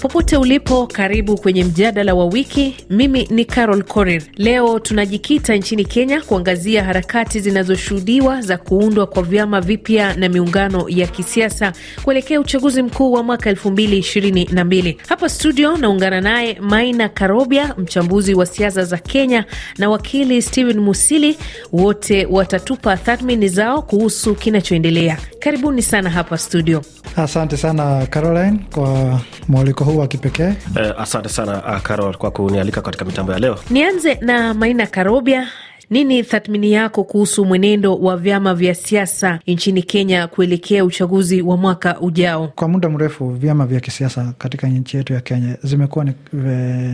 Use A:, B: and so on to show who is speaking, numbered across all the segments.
A: Popote ulipo, karibu kwenye mjadala wa wiki. Mimi ni Carol Korir. Leo tunajikita nchini Kenya kuangazia harakati zinazoshuhudiwa za kuundwa kwa vyama vipya na miungano ya kisiasa kuelekea uchaguzi mkuu wa mwaka elfu mbili ishirini na mbili. Hapa studio naungana naye Maina Karobia, mchambuzi wa siasa za Kenya na wakili Steven Musili. Wote watatupa tathmini zao kuhusu kinachoendelea. Karibuni sana hapa studio.
B: Asante sana Caroline kwa mwaliko huu wa kipekee.
C: Eh, asante sana uh, Carol kwa kunialika katika mitambo ya leo.
A: Nianze na Maina Karobia. Nini tathmini yako kuhusu mwenendo wa vyama vya siasa nchini Kenya kuelekea uchaguzi wa mwaka ujao?
B: Kwa muda mrefu vyama vya kisiasa katika nchi yetu ya Kenya zimekuwa ni,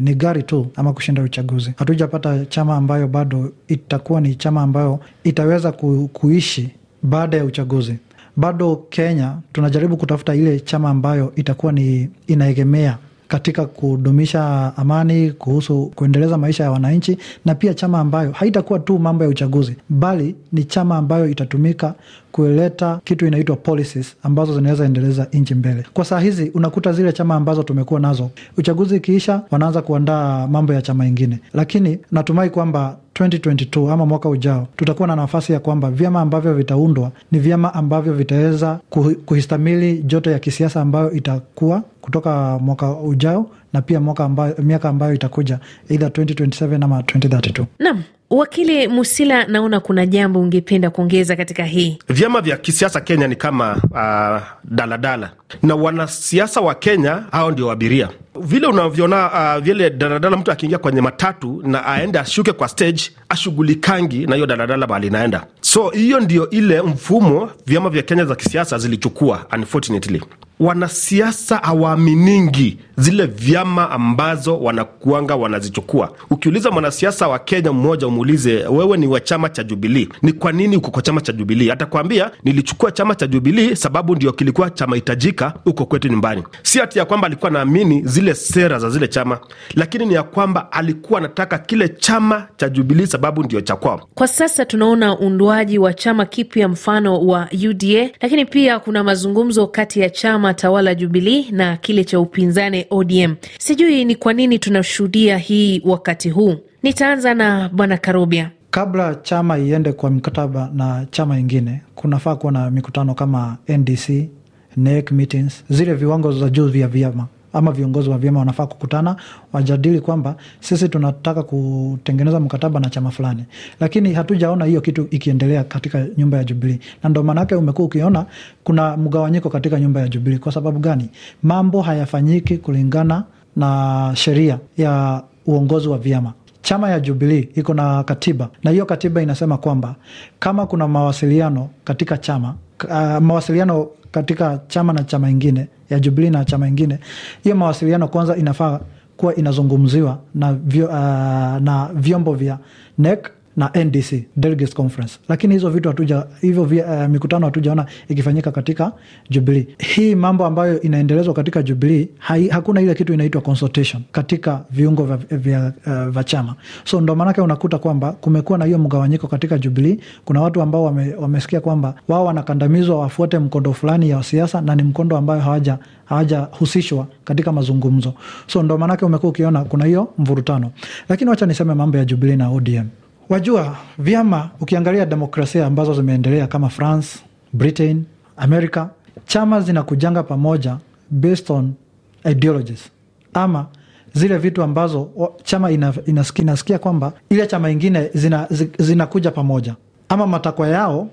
B: ni gari tu ama kushinda uchaguzi. Hatujapata chama ambayo bado itakuwa ni chama ambayo itaweza ku, kuishi baada ya uchaguzi. Bado Kenya tunajaribu kutafuta ile chama ambayo itakuwa ni inaegemea katika kudumisha amani, kuhusu kuendeleza maisha ya wananchi, na pia chama ambayo haitakuwa tu mambo ya uchaguzi, bali ni chama ambayo itatumika kuleta kitu inaitwa policies ambazo zinaweza endeleza nchi mbele. Kwa saa hizi unakuta zile chama ambazo tumekuwa nazo, uchaguzi ikiisha, wanaanza kuandaa mambo ya chama ingine, lakini natumai kwamba 2022 ama mwaka ujao tutakuwa na nafasi ya kwamba vyama ambavyo vitaundwa ni vyama ambavyo vitaweza kuhistamili joto ya kisiasa ambayo itakuwa kutoka mwaka ujao na pia mwaka ambayo, miaka ambayo itakuja either 2027 ama 2032.
A: Naam. Wakili Musila, naona kuna jambo ungependa kuongeza katika hii.
C: Vyama vya kisiasa Kenya ni kama uh, daladala na wanasiasa wa Kenya hao ndio abiria. Vile unavyoona uh, vile daladala, mtu akiingia kwenye matatu na aende ashuke kwa stage, ashughulikangi na hiyo daladala bali inaenda. So hiyo ndio ile mfumo vyama vya Kenya za kisiasa zilichukua, unfortunately wanasiasa hawaaminingi zile vyama ambazo wanakuanga wanazichukua. Ukiuliza mwanasiasa wa Kenya mmoja, umuulize wewe ni wa chama cha Jubilii, ni kwa nini uko kwa chama cha Jubilii? Atakwambia nilichukua chama cha Jubilii sababu ndio kilikuwa chama hitajika huko kwetu nyumbani. Si hati ya kwamba alikuwa naamini zile sera za zile chama, lakini ni ya kwamba alikuwa anataka kile chama cha Jubilii sababu ndio cha kwao.
A: Kwa sasa tunaona uundwaji wa chama kipya mfano wa UDA, lakini pia kuna mazungumzo kati ya chama tawala Jubilii na kile cha upinzani ODM. Sijui ni kwa nini tunashuhudia hii wakati huu. Nitaanza na bwana Karobia.
B: Kabla chama iende kwa mkataba na chama ingine, kunafaa kuwa na mikutano kama NDC, NEC meetings, zile viwango za juu vya vyama ama viongozi wa vyama wanafaa kukutana wajadili kwamba sisi tunataka kutengeneza mkataba na chama fulani, lakini hatujaona hiyo kitu ikiendelea katika nyumba ya Jubilii, na ndo maanake umekuwa ukiona kuna mgawanyiko katika nyumba ya Jubilii. Kwa sababu gani? Mambo hayafanyiki kulingana na sheria ya uongozi wa vyama. Chama ya Jubilii iko na katiba na hiyo katiba inasema kwamba kama kuna mawasiliano katika chama uh, mawasiliano katika chama na chama ingine ya jubili na chama ingine, hiyo mawasiliano kwanza inafaa kuwa inazungumziwa na, vyo, uh, na vyombo vya NEC na NDC Delegates Conference, lakini hizo vitu hatuja hivyo uh, mikutano hatujaona ikifanyika katika Jubilee. Hii mambo ambayo inaendelezwa katika Jubilee, hakuna ile kitu inaitwa consultation katika viungo vya, vya, uh, vya chama, so ndo maanake unakuta kwamba kumekuwa na hiyo mgawanyiko katika Jubilee. Kuna watu ambao wame, wamesikia kwamba wao wanakandamizwa wafuate mkondo fulani ya siasa na ni mkondo ambayo hawaja hawajahusishwa katika mazungumzo, so ndo maanake umekuwa ukiona kuna hiyo mvurutano, lakini wacha niseme mambo ya Jubilee na ODM. Wajua vyama, ukiangalia demokrasia ambazo zimeendelea kama France, Britain, America, chama zinakujanga pamoja based on ideologies. Ama zile vitu ambazo chama inasikia, inasikia kwamba ile chama ingine zinakuja zina pamoja. Ama matakwa yao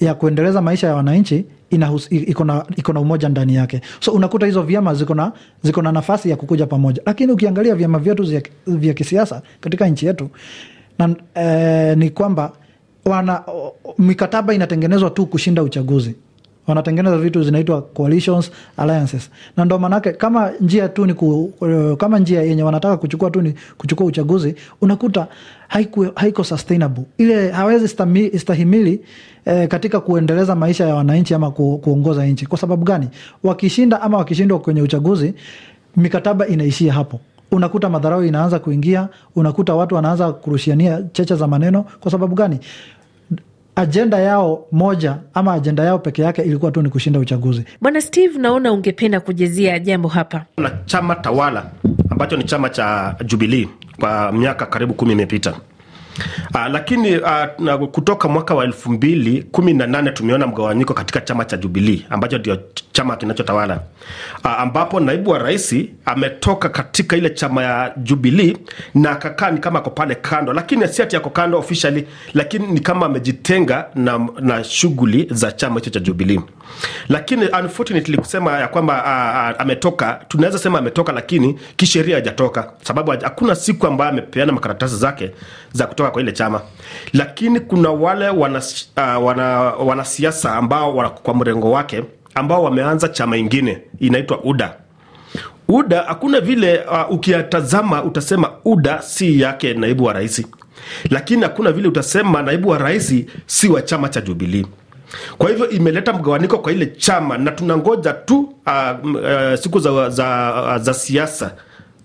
B: ya kuendeleza maisha ya wananchi iko na umoja ndani yake, so unakuta hizo vyama ziko na nafasi ya kukuja pamoja. Lakini ukiangalia vyama vyetu vya kisiasa katika nchi yetu na eh, ni kwamba wana mikataba inatengenezwa tu kushinda uchaguzi, wanatengeneza vitu zinaitwa coalitions, alliances, na ndo maanake kama njia tu ni ku, kama njia yenye wanataka kuchukua tu ni kuchukua uchaguzi, unakuta haiko, haiko sustainable ile hawezi stahimili eh, katika kuendeleza maisha ya wananchi ama ku, kuongoza nchi. Kwa sababu gani? Wakishinda ama wakishindwa kwenye uchaguzi, mikataba inaishia hapo unakuta madharau inaanza kuingia, unakuta watu wanaanza kurushiania cheche za maneno. Kwa sababu gani? ajenda yao moja ama ajenda yao peke yake ilikuwa tu ni kushinda uchaguzi.
A: Bwana Steve, naona ungependa kujezia jambo hapa.
C: na chama tawala ambacho ni chama cha Jubilii kwa miaka karibu kumi imepita. Uh, lakini uh, kutoka mwaka wa elfu mbili kumi na nane tumeona mgawanyiko katika chama cha Jubilii ambacho ndio ch- chama kinachotawala uh, ambapo naibu wa rais ametoka katika ile chama ya Jubilii na akakaa ni kama ako pale kando, lakini si ati ako kando officially, lakini ni kama amejitenga na, na shughuli za chama hicho cha Jubilii. Lakini unfortunately kusema ya kwamba uh, uh, ametoka, tunaweza sema ametoka, lakini kisheria hajatoka, sababu hakuna siku ambayo amepeana makaratasi zake za kutoka kwa ile chama. Lakini kuna wale wanasiasa uh, wana, wana ambao kwa mrengo wake ambao wameanza chama ingine inaitwa UDA. UDA hakuna vile uh, ukiyatazama utasema UDA si yake naibu wa rais, lakini hakuna vile utasema naibu wa rais si wa chama cha Jubilii. Kwa hivyo imeleta mgawaniko kwa ile chama, na tunangoja tu uh, uh, siku za, za, za siasa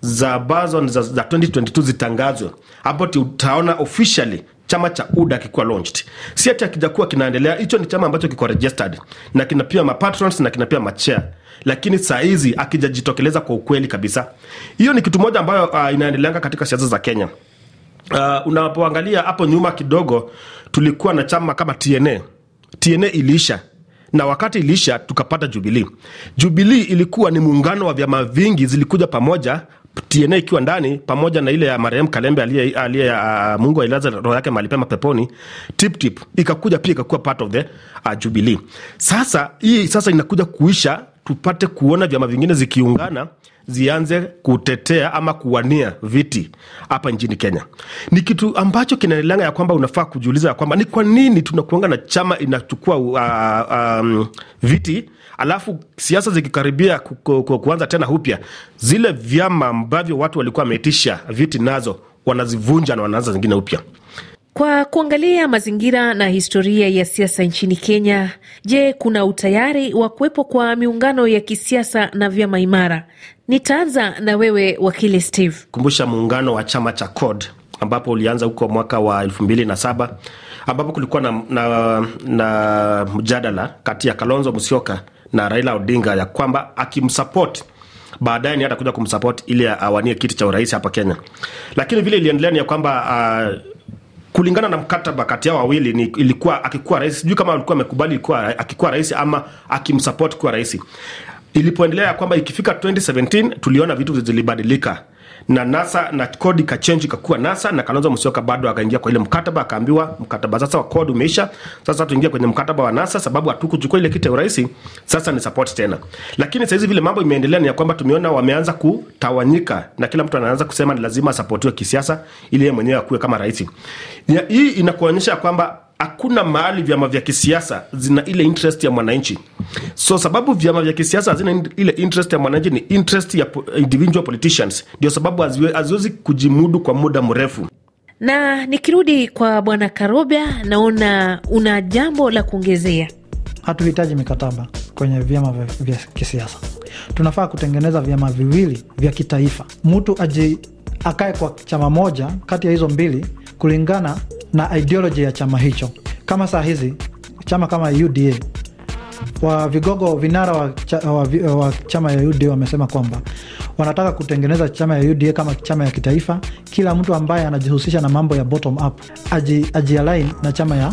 C: za ambazo za, za 2022 zitangazwe, hapo ti- utaona officially chama cha UDA kikuwa launched. Si ati akijakuwa kinaendelea, hicho ni chama ambacho kiko registered na kina pia mapatrons na kina pia machair lakini saa hizi akijajitokeleza kwa ukweli kabisa. Hiyo ni kitu moja ambayo uh, inaendeleanga katika siasa za Kenya. Uh, unapoangalia hapo nyuma kidogo, tulikuwa na chama kama TNA. TNA iliisha na wakati iliisha tukapata Jubilee. Jubilee ilikuwa ni muungano wa vyama vingi zilikuja pamoja, TNA ikiwa ndani pamoja na ile ya marehemu Kalembe aliye aliye uh, Mungu ailaze roho yake mahali pema peponi. Tip tip ikakuja pia ikakuwa part of the uh, Jubilee. Sasa hii sasa inakuja kuisha, tupate kuona vyama vingine zikiungana zianze kutetea ama kuwania viti hapa nchini Kenya. Ni kitu ambacho kinaelanga ya kwamba unafaa kujiuliza ya kwamba ni kwa nini tunakuanga na chama inachukua uh, um, viti alafu siasa zikikaribia ku, ku, ku, kuanza tena upya, zile vyama ambavyo watu walikuwa wameitisha viti nazo wanazivunja na wanaanza zingine upya.
A: Kwa kuangalia mazingira na historia ya siasa nchini Kenya, je, kuna utayari wa kuwepo kwa miungano ya kisiasa na vyama imara? Nitaanza na wewe wakili Steve.
C: kumbusha muungano wa chama cha CORD ambapo ulianza huko mwaka wa elfu mbili na saba ambapo kulikuwa na, na, na mjadala kati ya Kalonzo Musyoka na Raila Odinga ya kwamba akimsupport baadaye ni hata kuja kumsupport ili awanie kiti cha urais hapa Kenya, lakini vile iliendelea ni ya kwamba uh, kulingana na mkataba kati yao wawili ni ilikuwa akikuwa rais, sijui kama alikuwa amekubali ilikuwa akikuwa rais ama akimsupport kuwa rais. Ilipoendelea ya kwamba ikifika 2017 tuliona vitu zilibadilika na NASA na kodi kachenji kakuwa NASA na Kalonzo Musyoka bado akaingia kwa ile mkataba, akaambiwa mkataba sasa wa kodi umeisha, sasa tuingia kwenye mkataba wa NASA sababu hatukuchukua ile kiti ya urais, sasa ni support tena. Lakini saizi vile mambo imeendelea ni ya kwamba tumeona wameanza kutawanyika na kila mtu anaanza kusema ni lazima asapotiwe kisiasa ili yeye mwenyewe akuwe kama rais. Hii inakuonyesha kwamba hakuna mahali vyama vya kisiasa zina ile interest ya mwananchi. So sababu vyama vya kisiasa hazina ile interest ya mwananchi, ni interest ya individual politicians, ndio sababu haziwezi kujimudu kwa muda mrefu.
A: Na nikirudi kwa bwana Karobya, naona una jambo la kuongezea.
B: Hatuhitaji mikataba kwenye vyama vya, vya kisiasa. Tunafaa kutengeneza vyama viwili vya kitaifa, mtu aji akae kwa chama moja kati ya hizo mbili kulingana na ideoloji ya chama hicho. Kama saa hizi chama kama UDA wa vigogo vinara wa, cha, wa, wa chama ya UDA wamesema kwamba wanataka kutengeneza chama ya UDA kama chama ya kitaifa. Kila mtu ambaye anajihusisha na mambo ya bottom up aji, aji align na chama ya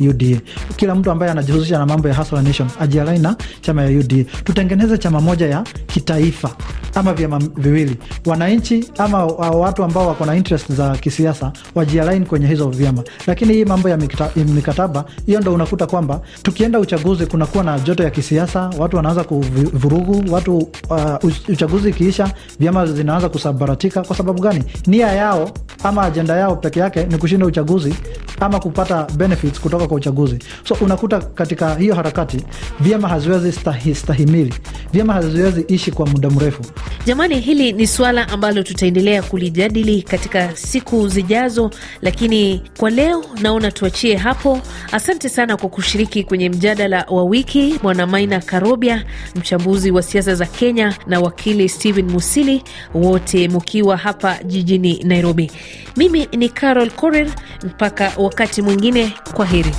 B: UDA. Kila mtu ambaye anajihusisha na mambo ya Hustler Nation ajialai na chama ya UDA. Tutengeneze chama moja ya kitaifa ama vyama viwili, wananchi ama watu ambao wako na interest za kisiasa wajialain kwenye hizo vyama. Lakini hii mambo ya mikataba, hiyo ndo unakuta kwamba tukienda uchaguzi kunakuwa na joto ya kisiasa, watu wanaanza kuvurugu watu. Uh, uchaguzi ikiisha, vyama zinaanza kusambaratika. Kwa sababu gani? Nia yao ama ajenda yao peke yake ni kushinda uchaguzi ama kupata benefits kutoka kwa uchaguzi. So unakuta katika hiyo harakati vyama haziwezi stahi, stahimili, vyama haziwezi ishi kwa muda mrefu.
A: Jamani, hili ni suala ambalo tutaendelea kulijadili katika siku zijazo, lakini kwa leo naona tuachie hapo. Asante sana kwa kushiriki kwenye mjadala wa wiki, Bwana Maina Karobia, mchambuzi wa siasa za Kenya, na wakili Stephen Musili, wote mkiwa hapa jijini Nairobi. Mimi ni Carol Korir, mpaka wakati mwingine, kwa heri.